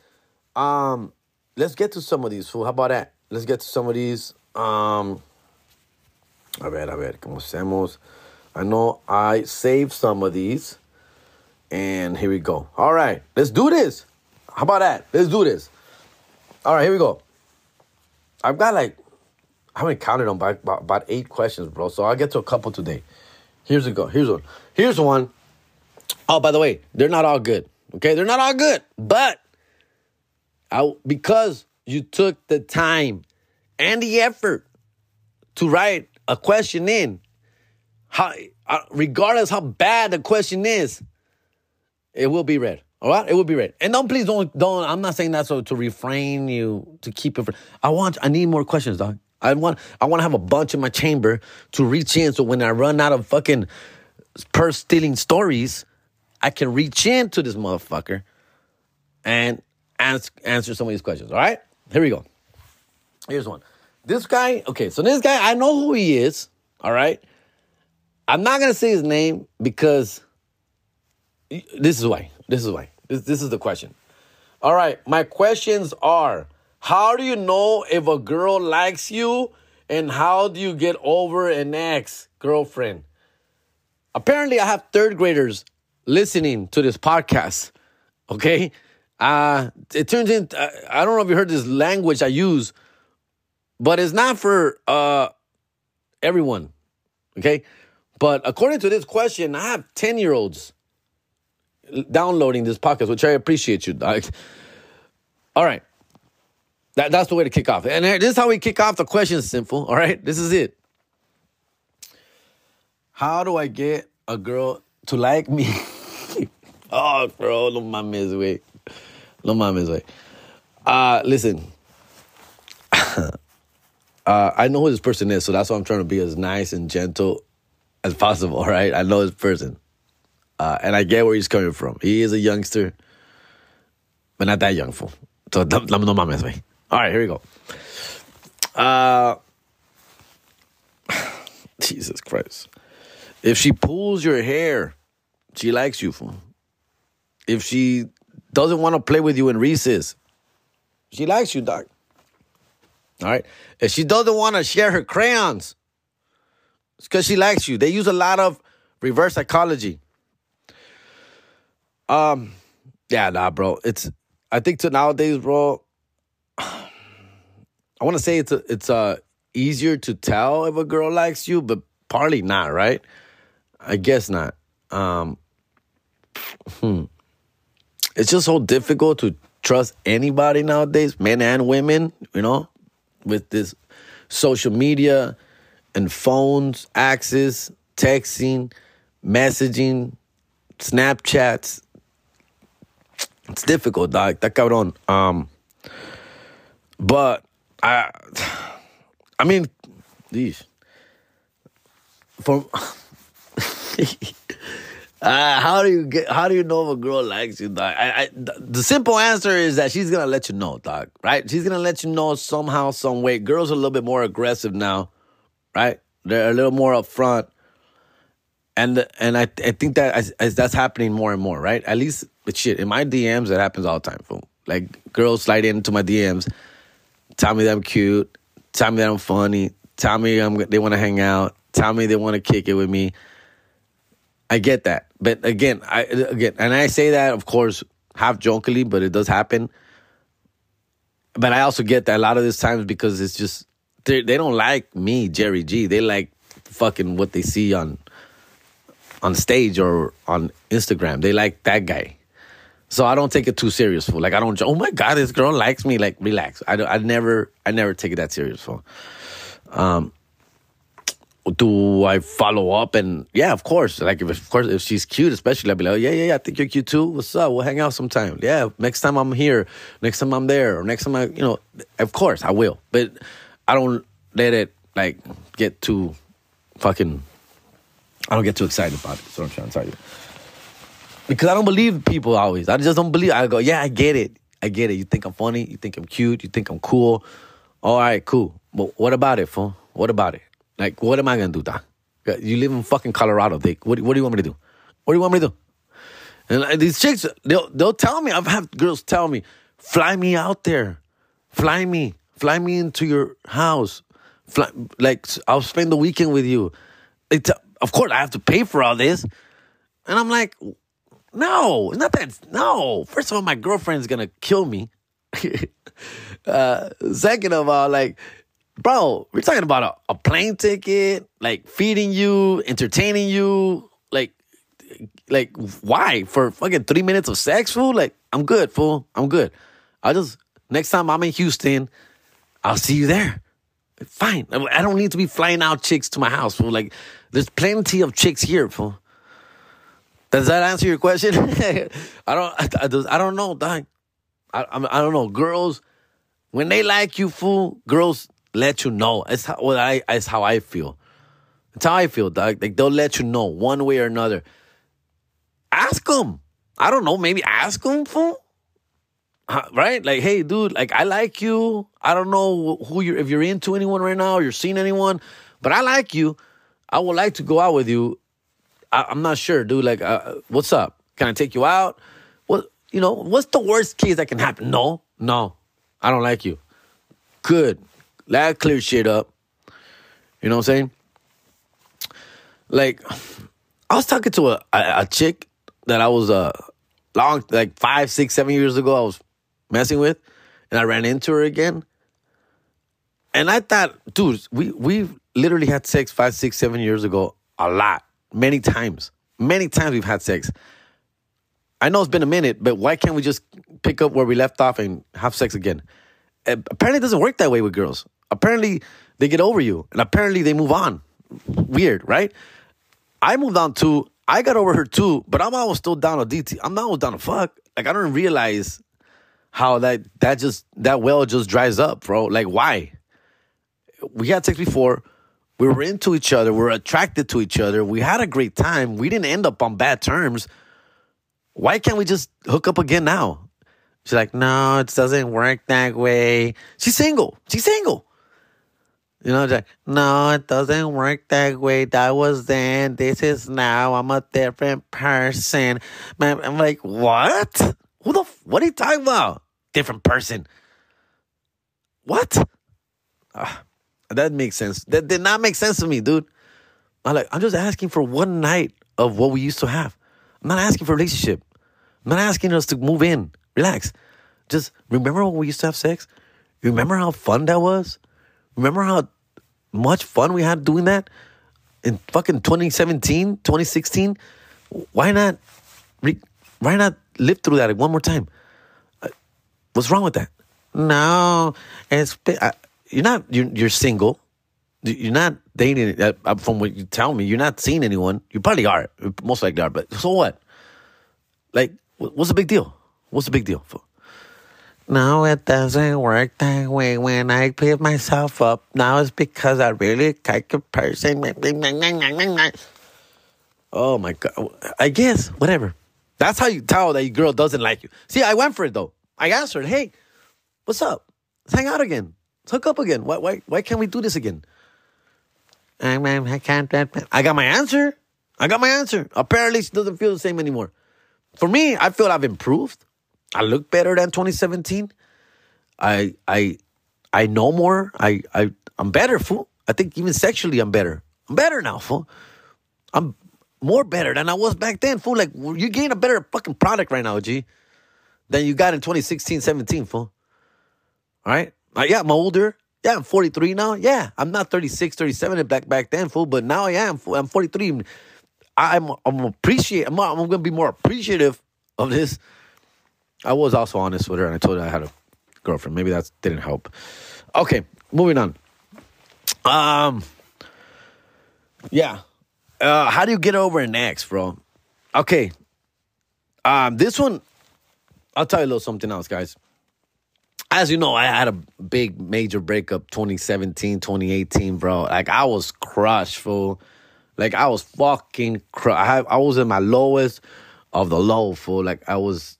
Um, let's get to some of these, fool. How about that? Let's get to some of these. Um, a ver, a ver, como hacemos. I know I saved some of these. And here we go. All right, let's do this. How about that? Let's do this. All right, here we go. I've got like I haven't counted them by about, eight questions, bro. So I'll get to a couple today. Here's a go. Here's one. Here's one. Oh, by the way, they're not all good. Okay, they're not all good, but I because you took the time and the effort to write a question in, how uh, regardless how bad the question is, it will be read. All right, it will be read. And don't please don't don't. I'm not saying that so to refrain you to keep it. For, I want. I need more questions, dog. I want I want to have a bunch in my chamber to reach in so when I run out of fucking purse stealing stories, I can reach into this motherfucker and ask, answer some of these questions. All right? Here we go. Here's one. This guy, okay, so this guy, I know who he is. All right? I'm not to say his name because this is why. This is why. This, this is the question. All right, my questions are how do you know if a girl likes you? And how do you get over an ex girlfriend? Apparently, I have third graders listening to this podcast. Okay. Uh, it turns in, uh, I don't know if you heard this language I use, but it's not for uh, everyone. Okay. But according to this question, I have 10 year olds downloading this podcast, which I appreciate you. All right. That, that's the way to kick off. And this is how we kick off. The question simple. All right. This is it. How do I get a girl to like me? (laughs) oh, bro, no mames, way. No mames, way. Uh, listen. (laughs) uh, I know who this person is, so that's why I'm trying to be as nice and gentle as possible, right? I know this person. Uh, and I get where he's coming from. He is a youngster, but not that young fool. So no mames, way. All right, here we go. Uh, (sighs) Jesus Christ. If she pulls your hair, she likes you. If she doesn't want to play with you in recess, she likes you, dog. All right. If she doesn't want to share her crayons, it's because she likes you. They use a lot of reverse psychology. Um, yeah, nah, bro. It's I think to nowadays, bro. I want to say it's a, it's uh easier to tell if a girl likes you, but partly not, right? I guess not. Um, hmm. It's just so difficult to trust anybody nowadays, men and women, you know, with this social media and phones, access, texting, messaging, Snapchats. It's difficult, dog. That cabrón. Um, but I, I mean, these for (laughs) uh, how do you get? How do you know if a girl likes you, dog? I, I, the simple answer is that she's gonna let you know, dog. Right? She's gonna let you know somehow, some way. Girls are a little bit more aggressive now, right? They're a little more upfront, and and I I think that that's happening more and more, right? At least, but shit, in my DMs, it happens all the time. Fool. Like girls slide into my DMs, tell me that I'm cute, tell me that I'm funny, tell me I'm they want to hang out, tell me they want to kick it with me. I get that, but again, I again, and I say that of course half jokingly, but it does happen. But I also get that a lot of this times because it's just they they don't like me, Jerry G. They like fucking what they see on on stage or on Instagram. They like that guy. So I don't take it too serious for like I don't oh my god this girl likes me like relax I I never I never take it that serious for um do I follow up? And yeah, of course. Like, if, of course, if she's cute, especially, I'll be like, oh, yeah, yeah, yeah, I think you're cute too. What's up? We'll hang out sometime. Yeah, next time I'm here, next time I'm there, or next time I, you know, of course I will. But I don't let it like get too fucking. I don't get too excited about it. So I'm trying to tell you. Because I don't believe people always. I just don't believe. I go, yeah, I get it. I get it. You think I'm funny. You think I'm cute. You think I'm cool. All right, cool. But what about it, fool? What about it? Like, what am I gonna do, Doc? You live in fucking Colorado, Dick. What, what do you want me to do? What do you want me to do? And these chicks, they'll they'll tell me. I've had girls tell me, "Fly me out there, fly me, fly me into your house, fly, like I'll spend the weekend with you." It's, of course, I have to pay for all this, and I'm like, "No, it's not that. No, first of all, my girlfriend's gonna kill me. (laughs) uh, second of all, like." bro, we're talking about a, a plane ticket, like feeding you, entertaining you, like, like why for fucking three minutes of sex, fool? Like, I'm good, fool. I'm good. I just next time I'm in Houston, I'll see you there. Fine. I don't need to be flying out chicks to my house, fool. Like, there's plenty of chicks here, fool. Does that answer your question? (laughs) I don't. I, don't know, dog. I, I, don't know. Girls, when they like you, fool. Girls let you know. It's how I it's how I feel. It's how I feel, dog. Like they'll let you know one way or another. Ask them. I don't know. Maybe ask them, fool. Right? Like, hey, dude. Like, I like you. I don't know who you're. If you're into anyone right now, or you're seeing anyone, but I like you. I would like to go out with you. I, am not sure, dude. Like, uh, what's up? Can I take you out? What you know? What's the worst case that can happen? No, no, I don't like you. Good. That clear shit up. You know what I'm saying? Like, I was talking to a, a, a chick that I was uh long, like five, six, seven years ago, I was messing with, and I ran into her again. And I thought, dude, we we literally had sex five, six, seven years ago, a lot, many times, many times we've had sex. I know it's been a minute, but why can't we just pick up where we left off and have sex again? Eh, apparently, it doesn't work that way with girls. Apparently, they get over you, and apparently, they move on. Weird, right? I moved on too. I got over her too, but I'm always still down to DT. I'm not down to fuck. Like I don't realize how that that just that well just dries up, bro. Like why? We had sex before. We were into each other. We were attracted to each other. We had a great time. We didn't end up on bad terms. Why can't we just hook up again now? She's like, no, it doesn't work that way. She's single. She's single. You know, like, no, it doesn't work that way. That was then. This is now. I'm a different person. Man, I'm like, what? Who the? F- what are you talking about? Different person. What? Uh, that makes sense. That did not make sense to me, dude. I'm like, I'm just asking for one night of what we used to have. I'm not asking for a relationship. I'm not asking us to move in. Relax. Just remember when we used to have sex? Remember how fun that was? Remember how much fun we had doing that in fucking 2017, 2016? Why not? Why not live through that one more time? Uh, what's wrong with that? No, it's uh, you're not. You're, you're single. You're not dating. Uh, from what you tell me, you're not seeing anyone. You probably are. Most likely are. But so what? Like, what's the big deal? What's the big deal for? No, it doesn't work that way. When I pick myself up, now it's because I really like a person. Oh my god! I guess whatever. That's how you tell that your girl doesn't like you. See, I went for it though. I asked her, "Hey, what's up? Let's hang out again. Hook up again. Why, why, why can't we do this again?" I, I can't. I got my answer. I got my answer. Apparently, she doesn't feel the same anymore. For me, I feel I've improved. I look better than 2017. I I I know more. I I I'm better, fool. I think even sexually I'm better. I'm better now, fool. I'm more better than I was back then, fool. Like you gain a better fucking product right now, G, than you got in 2016, 17, fool. All right? Yeah, I'm older. Yeah, I'm 43 now. Yeah, I'm not 36, 37 back back then, fool. But now I am. Fool. I'm 43. I'm I'm appreciate. I'm, I'm gonna be more appreciative of this I was also honest with her and I told her I had a girlfriend. Maybe that didn't help. Okay, moving on. Um, yeah. Uh, how do you get over an ex, bro? Okay. Um, this one, I'll tell you a little something else, guys. As you know, I had a big major breakup 2017, 2018, bro. Like I was crushed, fool. Like I was fucking crushed. I, I was in my lowest of the low, fool. Like I was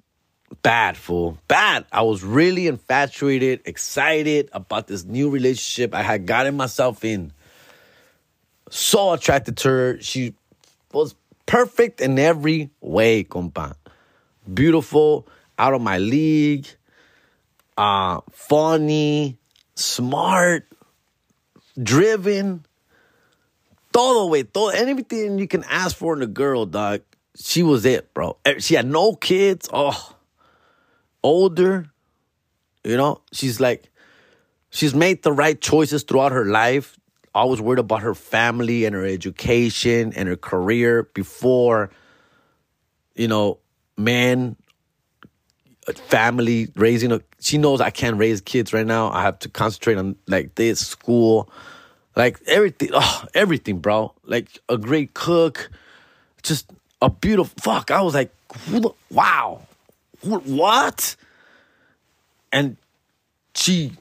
bad, fool. Bad. I was really infatuated, excited about this new relationship I had gotten myself in. So attracted to her. She was perfect in every way, compa. Beautiful, out of my league, uh, funny, smart, driven. Todo, way, todo, anything you can ask for in a girl, dog. She was it, bro. She had no kids. Oh, older, you know, she's like, she's made the right choices throughout her life. Always worried about her family and her education and her career before, you know, man, family, raising a. She knows I can't raise kids right now. I have to concentrate on like this school, like everything. Oh, everything, bro. Like a great cook, just a beautiful. Fuck, I was like, wow what? And she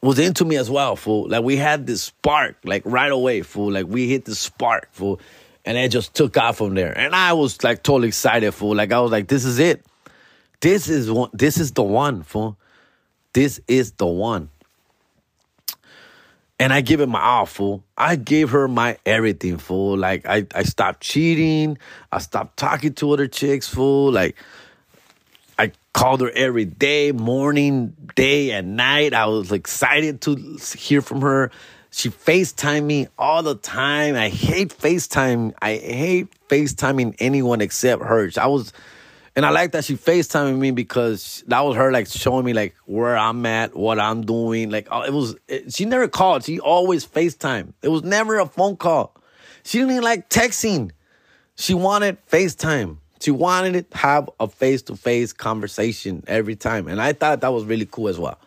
was into me as well, fool. Like we had this spark, like right away, fool. Like we hit the spark, fool. And it just took off from there. And I was like totally excited, fool. Like I was like, this is it. This is one this is the one, fool. This is the one. And I give it my all, fool. I gave her my everything, fool. Like I, I stopped cheating. I stopped talking to other chicks, fool. Like I called her every day, morning, day, and night. I was excited to hear from her. She FaceTime me all the time. I hate FaceTime. I hate FaceTiming anyone except her. I was, And I like that she FaceTiming me because that was her like showing me like where I'm at, what I'm doing. Like uh, it was, it, she never called. She always FaceTime. It was never a phone call. She didn't even like texting. She wanted FaceTime. She wanted to have a face to face conversation every time. And I thought that was really cool as well.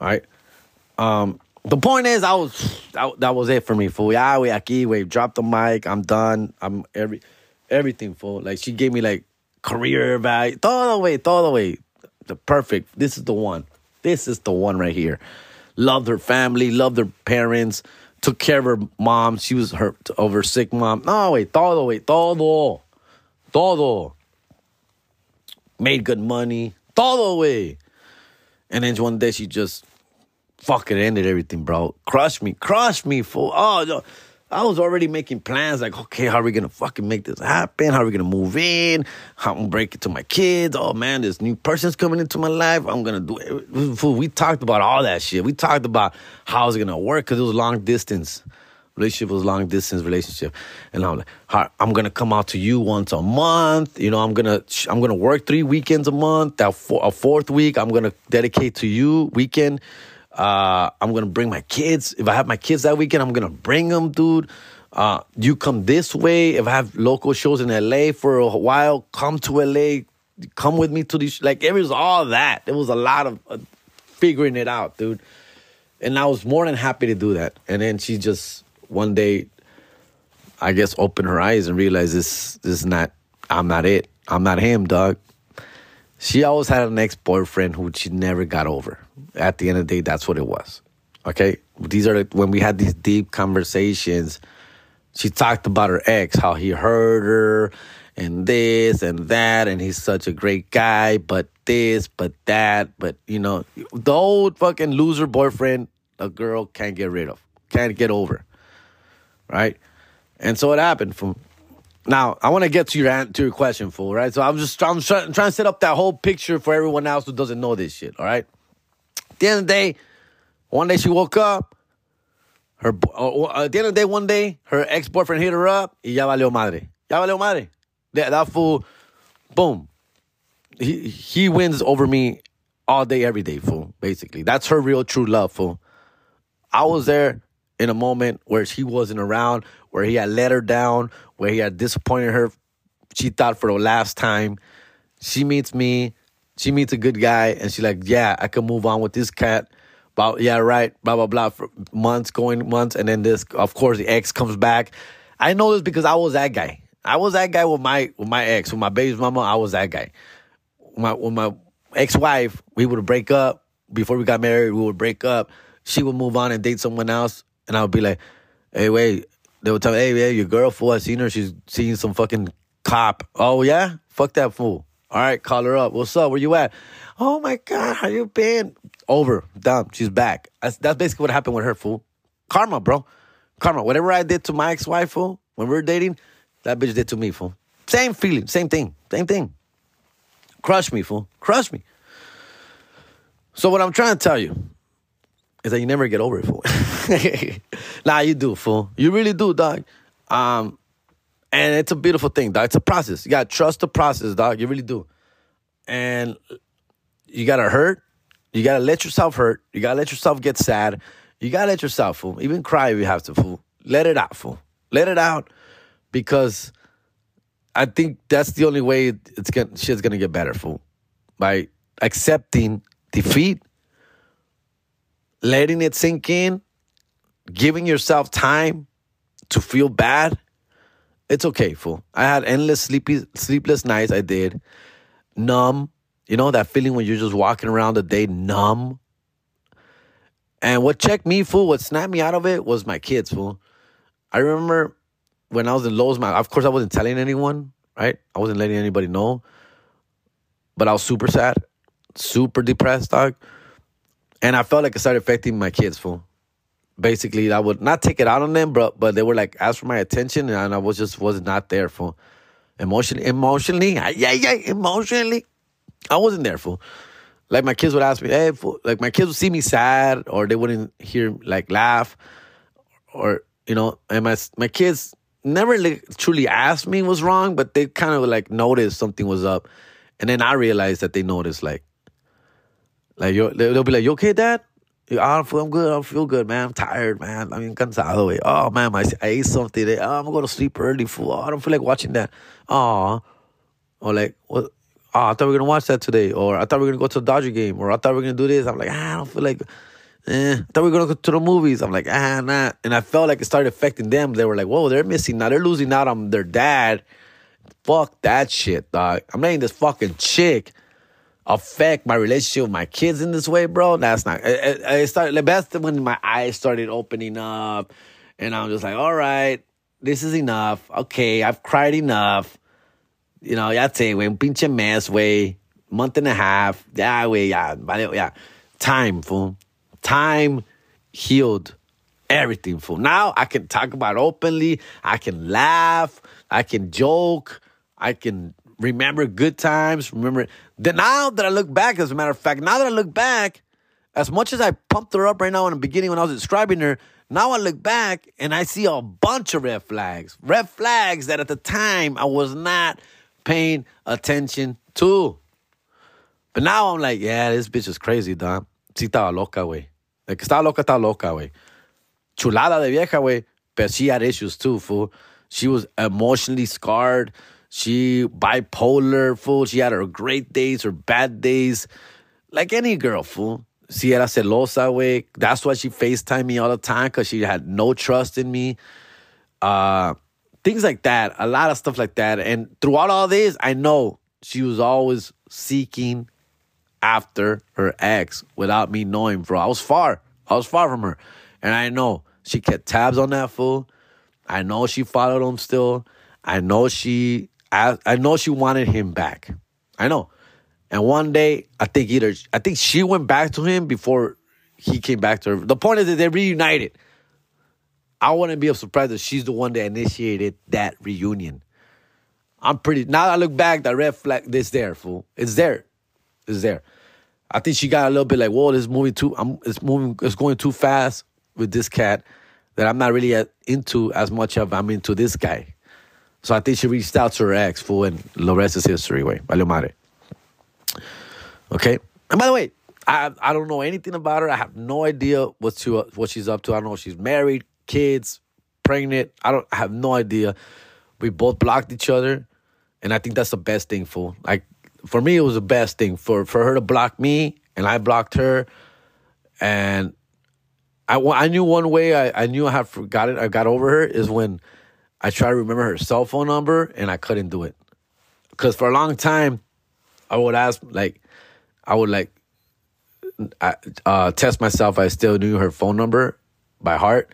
All right. Um, the point is, I was that, was it for me. Fool, yeah, we aquí, we drop the mic. I'm done. I'm every everything full. Like she gave me like career value, todo way, todo way. The perfect. This is the one. This is the one right here. Loved her family, loved her parents, took care of her mom. She was her over sick mom. No way, todo way, todo. Todo. Made good money. Todo way. And then one day she just fucking ended everything, bro. Crushed me. Crushed me, fool. Oh, no. I was already making plans like, okay, how are we gonna fucking make this happen? How are we gonna move in? How I'm gonna break it to my kids? Oh man, this new person's coming into my life. I'm gonna do it. We talked about all that shit. We talked about how it's gonna work because it was long distance relationship was long distance relationship and i'm like i'm gonna come out to you once a month you know i'm gonna i'm gonna work three weekends a month that a fourth week i'm gonna dedicate to you weekend uh, i'm gonna bring my kids. If i have my kids that weekend i'm gonna bring them dude. Uh, you come this way. If i have local shows in la for a while come to la come with me to these like it was all that. It was a lot of uh, figuring it out dude. And i was more than happy to do that. And then she just one day, I guess, opened her eyes and realized this, this is not, I'm not it. I'm not him, dog. She always had an ex boyfriend who she never got over. At the end of the day, that's what it was. Okay? These are the, when we had these deep conversations. She talked about her ex, how he hurt her, and this and that, and he's such a great guy, but this, but that, but you know, the old fucking loser boyfriend a girl can't get rid of, can't get over right? And so it happened. From now, I want to get to your to your question, fool. Right? So I'm just I'm trying, to set up that whole picture for everyone else who doesn't know this shit. All right. At the end of the day, one day she woke up. Her uh, at the end of the day, one day her ex boyfriend hit her up. Y ya valió madre. Ya valió madre. That, that fool, boom. He he wins over me all day, every day, fool. Basically, that's her real true love, fool. I was there in a moment where she wasn't around, where he had let her down, where he had disappointed her. She thought for the last time. She meets me. She meets a good guy, and she's like, "Yeah, I can move on with this cat." But yeah, right. Blah blah blah. For months, going months, and then this. Of course, the ex comes back. I know this because I was that guy. I was that guy with my with my ex, with my baby's mama. I was that guy. My with my ex wife, we would break up before we got married. We would break up. She would move on and date someone else and I would be like, "Hey, wait." They would tell me, "Hey, yeah, your girl fool. I seen her. She's seeing some fucking cop." Oh yeah, fuck that fool. All right, call her up. What's up? Where you at? Oh my god, how you been? Over, done. She's back. That's, that's basically what happened with her fool. Karma, bro. Karma. Whatever I did to my ex-wife fool when we were dating, that bitch did to me fool. Same feeling, same thing, same thing. Crush me, fool. Crush me. So what I'm trying to tell you that you never get over it, fool. (laughs) nah, you do, fool. You really do, dog. Um, and it's a beautiful thing, dog. It's a process. You gotta trust the process, dog. You really do. And you gotta hurt. You gotta let yourself hurt. You gotta let yourself get sad. You gotta let yourself, fool. Even cry if you have to, fool. Let it out, fool. Let it out because I think that's the only way it's gonna shit's gonna get better, fool. By accepting defeat letting it sink in, giving yourself time to feel bad, it's okay, fool. I had endless sleepy, sleepless nights. I did. Numb. You know that feeling when you're just walking around the day numb? And what checked me, fool, what snapped me out of it was my kids, fool. I remember when I was in Lowe's, my, of course, I wasn't telling anyone, right? I wasn't letting anybody know. But I was super sad, super depressed, dog. And I felt like it started affecting my kids, fool. Basically, I would not take it out on them, but but they were like ask for my attention, and I was just was not there, fool. Emotionally, emotionally, yeah, yeah, emotionally, I wasn't there, fool. Like my kids would ask me, hey, fool. like my kids would see me sad, or they wouldn't hear like laugh, or you know, and my my kids never like, truly asked me what's wrong, but they kind of like noticed something was up, And then I realized that they noticed like, like you they'll be like, "You okay, Dad?" I don't feel I'm good. I feel good, man. I'm tired, man. I mean, cansado. Way. Oh man, I, I ate something. Oh, I'm gonna go to sleep early. Fool. Oh, I don't feel like watching that. Oh, or like what? Oh, I thought we were gonna watch that today, or I thought we were gonna go to the Dodger game, or I thought we were gonna do this. I'm like, ah, I don't feel like. Eh. I thought we were gonna go to the movies. I'm like, ah, nah. And I felt like it started affecting them. They were like, whoa, they're missing now. They're losing out on their dad. Fuck that shit, dog. I'm letting this fucking chick affect my relationship with my kids in this way, bro. That's not. It, it started. The best when my eyes started opening up, and I'm just like, all right, this is enough. Okay, I've cried enough. You know, ya te, güey, un pinche mes, güey. Month and a half. Yeah, güey, yeah, yeah. Time, fool. Time healed everything, fool. Now I can talk about openly. I can laugh. I can joke. I can remember good times. Remember that now that I look back, as a matter of fact, now that I look back, as much as I pumped her up right now in the beginning when I was describing her, now I look back and I see a bunch of red flags. Red flags that at the time I was not paying attention to. But now I'm like, yeah, this bitch is crazy, dog. Sí estaba loca, güey. Like, estaba loca, estaba loca, güey. Chulada de vieja, güey. But she had issues too, fool. She was emotionally scarred. She bipolar, fool. She had her great days, her bad days. Like any girl, fool. Si era celosa, way. That's why she FaceTime me all the time, because she had no trust in me. Uh, things like that. A lot of stuff like that. And throughout all this, I know she was always seeking after her ex without me knowing, bro. I was far. I was far from her. And I know she kept tabs on that fool. I know she followed him still. I know she I, I know she wanted him back. I know. And one day, I think either I think she went back to him before he came back to her. The point is that they reunited. I wouldn't be surprised if she's the one that initiated that reunion. I'm pretty now I look back, that red flag this there, fool. It's there. It's there. I think she got a little bit like, whoa, this is moving too I'm it's moving it's going too fast with this cat that I'm not really into as much of I'm into this guy. So I think she reached out to her ex, fool, and the rest is history, way. Vale madre. Okay? And by the way, I I don't know anything about her. I have no idea what to, what she's up to. I don't know if she's married, kids, pregnant. I don't I have no idea. We both blocked each other, and I think that's the best thing, fool. Like for me, it was the best thing for for her to block me, and I blocked her, and I I knew one way I I knew I had forgotten I got over her is when I tried to remember her cell phone number and I couldn't do it. Because for a long time, I would ask, like, I would like uh, test myself. I still knew her phone number by heart.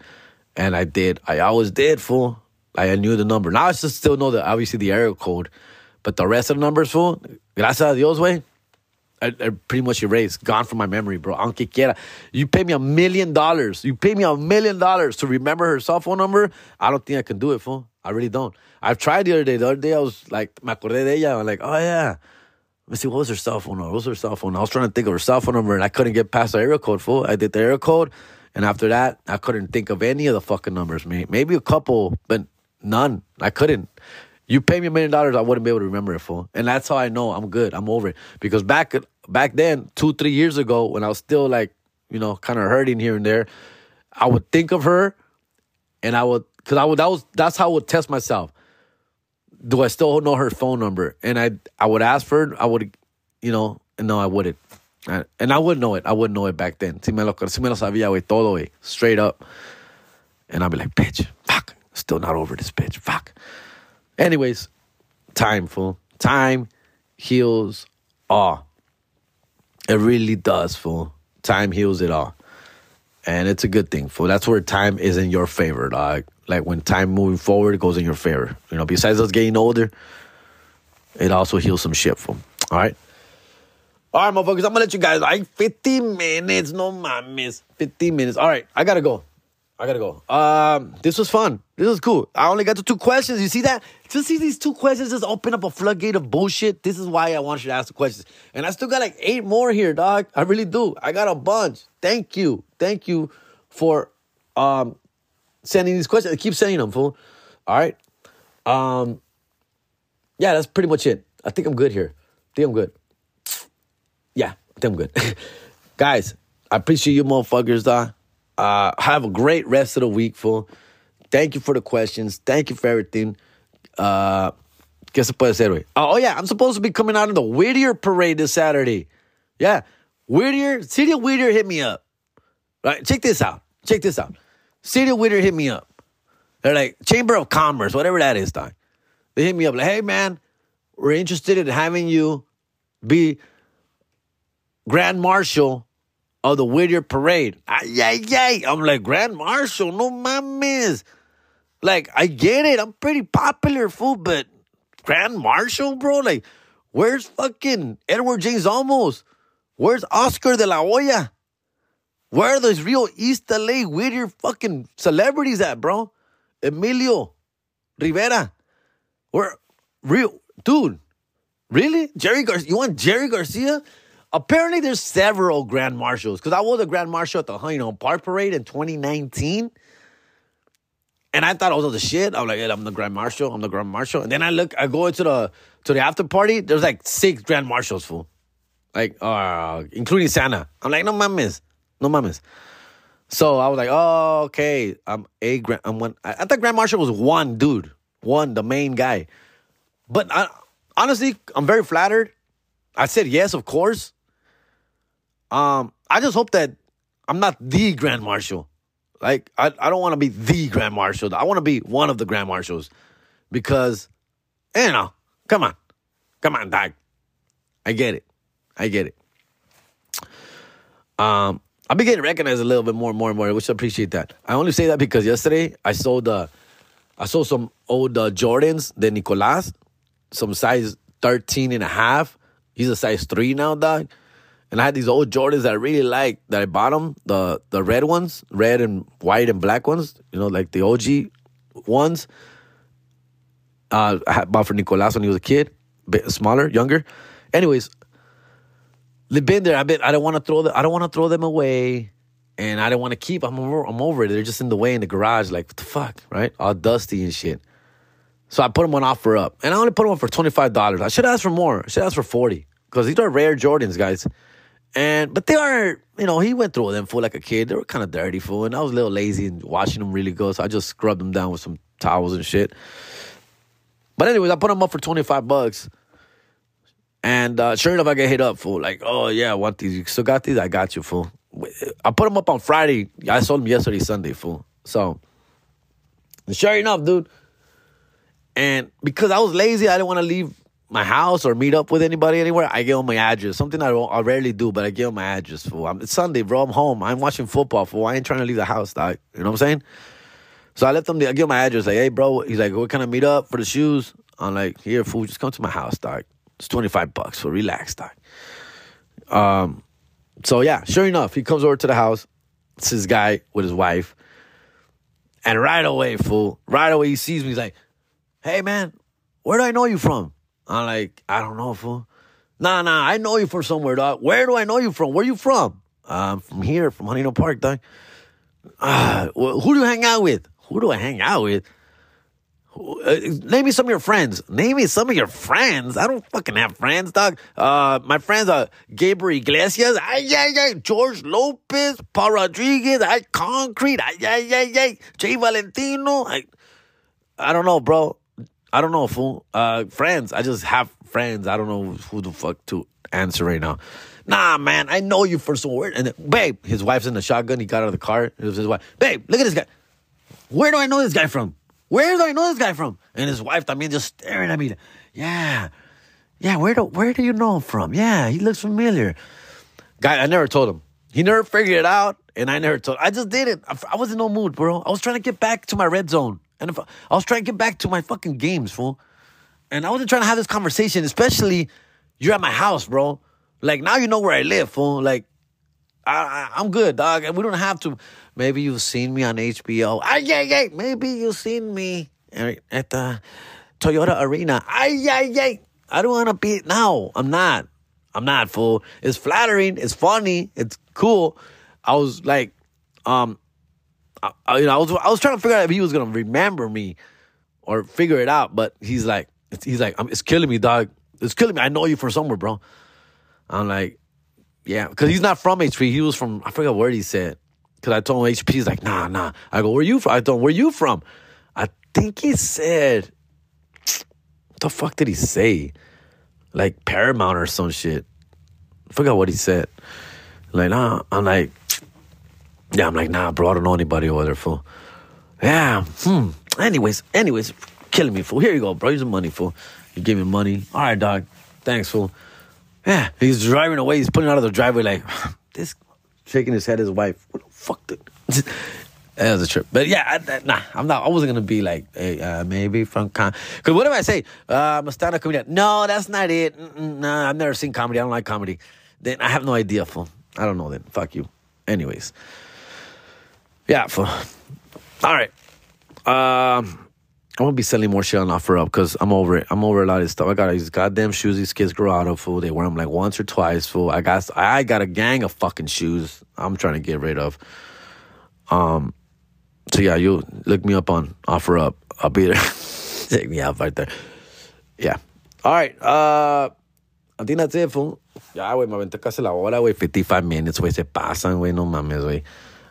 And I did. I always did, fool. Like, I knew the number. Now I just still know the obviously the area code. But the rest of the numbers, fool, gracias a Dios, way, pretty much erased, gone from my memory, bro. Aunque quiera. You pay me a million dollars. You pay me a million dollars to remember her cell phone number. I don't think I can do it, fool. I really don't. I've tried the other day. The other day I was like, me acordé de ella. I'm like, oh yeah. Let me see, what was her cell phone number? What was her cell phone? Number? I was trying to think of her cell phone number and I couldn't get past the area code, fool. I did the area code. And after that, I couldn't think of any of the fucking numbers, man. Maybe a couple, but none. I couldn't. You pay me a million dollars, I wouldn't be able to remember it, fool. And that's how I know I'm good. I'm over it. Because back back then, two, three years ago, when I was still like, you know, kind of hurting here and there, I would think of her and I would because I would that was that's how I would test myself. Do I still know her phone number? And I I would ask for it, I would, you know, and no, I wouldn't. And I wouldn't know it. I wouldn't know it back then. Si me lo, si me lo sabía, güey, todo, straight up. And I'd be like, bitch, fuck, still not over this bitch, fuck. Anyways, time, fool. Time heals all. It really does, fool. Time heals it all. And it's a good thing, fool. That's where time is in your favor, dog. Like when time moving forward goes in your favor. You know, besides us getting older, it also heals some shit, fool. All right? All right, motherfuckers, I'm gonna let you guys like 15 minutes. No mames. 15 minutes. All right, I gotta go. I gotta go. Um, this was fun. This was cool. I only got to two questions. You see that? To see these two questions just open up a floodgate of bullshit. This is why I want you to ask the questions. And I still got like eight more here, dog. I really do. I got a bunch. Thank you. Thank you for um sending these questions. I keep sending them, fool. All right. Um, yeah, that's pretty much it. I think I'm good here. I think I'm good. Yeah, I think I'm good. (laughs) Guys, I appreciate you motherfuckers, dog. Uh, have a great rest of the week, fool. Thank you for the questions. Thank you for everything. Uh, ¿Qué se puede hacer, güey? Oh, oh, yeah, I'm supposed to be coming out of the Whittier parade this Saturday. Yeah, Whittier, City of Whittier hit me up. Right, check this out. Check this out. City of Whittier hit me up. They're like, Chamber of Commerce, whatever that is, dog. They hit me up like, hey, man, we're interested in having you be Grand Marshal of the Whittier Parade. Ay, ay, ay. I'm like, Grand Marshal, no mames. Like, I get it. I'm pretty popular, fool, but Grand Marshal, bro? Like, where's fucking Edward James Olmos? Where's Oscar de la Hoya? Where are those real East LA Whittier fucking celebrities at, bro? Emilio Rivera. Where real dude? Really? Jerry Garcia? You want Jerry Garcia? Apparently, there's several grand marshals because I was a grand marshal at the know Park Parade in 2019, and I thought I was the shit. I'm like, hey, I'm the grand marshal. I'm the grand marshal. And then I look, I go into the to the after party. There's like six grand marshals, full, like uh, including Santa. I'm like, no mames, no mames. So I was like, oh, okay. I'm a grand. I'm one. I, I thought grand marshal was one dude, one the main guy. But I, honestly, I'm very flattered. I said yes, of course. Um, I just hope that I'm not the Grand Marshal. Like, I, I don't want to be the Grand Marshal. I want to be one of the Grand Marshals because, you know, come on. Come on, dog. I get it. I get it. Um, I've been getting recognized a little bit more and more and more, which I appreciate that. I only say that because yesterday I sold uh, I sold some old uh, Jordans, the Nicolas, some size 13 and a half. He's a size 3 now, dog. And I had these old Jordans that I really liked that I bought them, the the red ones, red and white and black ones, you know, like the OG ones. Uh, I bought for Nicolas when he was a kid, bit smaller, younger. Anyways, they've been there. I've been. I don't want to throw them. I don't want to throw them away, and I don't want to keep. I'm over. I'm over it. They're just in the way in the garage. Like what the fuck, right? All dusty and shit. So I put them on offer up, and I only put them on for twenty five dollars. I should ask for more. I should ask for forty because these are rare Jordans, guys. And but they are, you know, he went through them for like a kid. They were kind of dirty for, and I was a little lazy and watching them really good, so I just scrubbed them down with some towels and shit. But anyways, I put them up for twenty five bucks, and uh, sure enough, I get hit up for like, oh yeah, I want these. You still got these? I got you, fool. I put them up on Friday. I sold them yesterday, Sunday, fool. So, sure enough, dude. And because I was lazy, I didn't want to leave my house or meet up with anybody anywhere, I give them my address. Something I, I rarely do, but I give them my address. For it's Sunday, bro. I'm home. I'm watching football. For I ain't trying to leave the house, dog. You know what I'm saying? So I let them. I give my address. Like, hey, bro. He's like, where can I meet up for the shoes? I'm like, here, fool. Just come to my house, dog. It's 25 bucks. So relax, dog. Um. So yeah, sure enough, he comes over to the house. It's his guy with his wife. And right away, fool, right away, he sees me. He's like, hey, man, where do I know you from? I'm like, I don't know, fool. Nah, nah, I know you from somewhere, dog. Where do I know you from? Where you from? I'm from here, from Honeyno Park, dog. Uh, who do you hang out with? Who do I hang out with? Uh, name me some of your friends. Name me some of your friends. I don't fucking have friends, dog. Uh, my friends are Gabriel Iglesias, ay, ay, ay, George Lopez, Paul Rodriguez, I Concrete, ay, ay, ay, ay, Jay Valentino. I, I don't know, bro. I don't know, fool. Uh, friends. I just have friends. I don't know who the fuck to answer right now. Nah, man, I know you for some word. And then, babe, his wife's in the shotgun. He got out of the car. It was his wife. Babe, look at this guy. Where do I know this guy from? Where do I know this guy from? And his wife, I mean, just staring at me. Yeah, yeah. Where do where do you know him from? Yeah, he looks familiar. Guy, I never told him. He never figured it out, and I never told. I just did it. I, I was in no mood, bro. I was trying to get back to my red zone. And if I was trying to get back to my fucking games, fool. And I wasn't trying to have this conversation, especially you're at my house, bro. Like now you know where I live, fool. Like I, I, am good, dog. We don't have to. Maybe you've seen me on HBO. Ah, yeah, yeah. Maybe you've seen me at the Toyota Arena. Ah, yeah, yeah. I don't want to be. No, I'm not. I'm not, fool. It's flattering. It's funny. It's cool. I was like, um, I, you know, I was I was trying to figure out if he was gonna remember me or figure it out, but he's like, he's like, um, it's killing me, dog. it's killing me. I know you from somewhere, bro. I'm like, yeah, because he's not from HP. He was from I forgot where he said. Because I told him HP. He's like, nah, nah. I go, where you from? I told him, where you from? I think he said, what the fuck did he say? Like Paramount or some shit. I forgot what he said. Like, nah. I'm like, yeah, I'm like, nah, bro, I don't know anybody over there, fool. Yeah, hmm. Anyways, anyways, killing me, fool. Here you go, bro. Here's the money, fool. You gave me money. All right, dog. Thanks, fool. Yeah, he's driving away. He's pulling out of the driveway like, (sighs) this, shaking his head. His wife, what the fuck? Did? (laughs) that was a trip. But yeah, I, nah, I'm not. I wasn't gonna be like, hey, uh, maybe from con. Because what if I say uh, I'm a stand-up comedian? No, that's not it. Nah, I've never seen comedy. I don't like comedy. Then I have no idea, fool. I don't know. Then fuck you. Anyways, yeah, fool. All right. Um. I'm gonna be selling more shit on OfferUp because I'm over it. I'm over a lot of stuff. I got these goddamn shoes these kids grow out of, fool. They wear them like once or twice, fool. I got I got a gang of fucking shoes I'm trying to get rid of. Um, so yeah, you look me up on OfferUp. I'll be there. (laughs) Take me out right there. Yeah. All right. Uh, I think that's it, fool. Ya, güey, me aventé casi la hora, güey. 55 minutes, güey. Se pasan, güey. No mames, güey.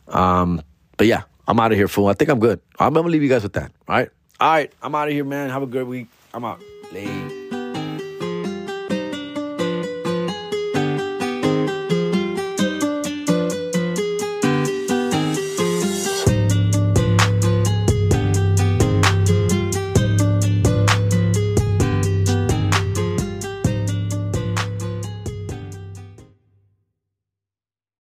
Um, but yeah, I'm out of here, fool. I think I'm good. I'm gonna leave you guys with that. All right. All right, I'm out of here, man. Have a good week. I'm out.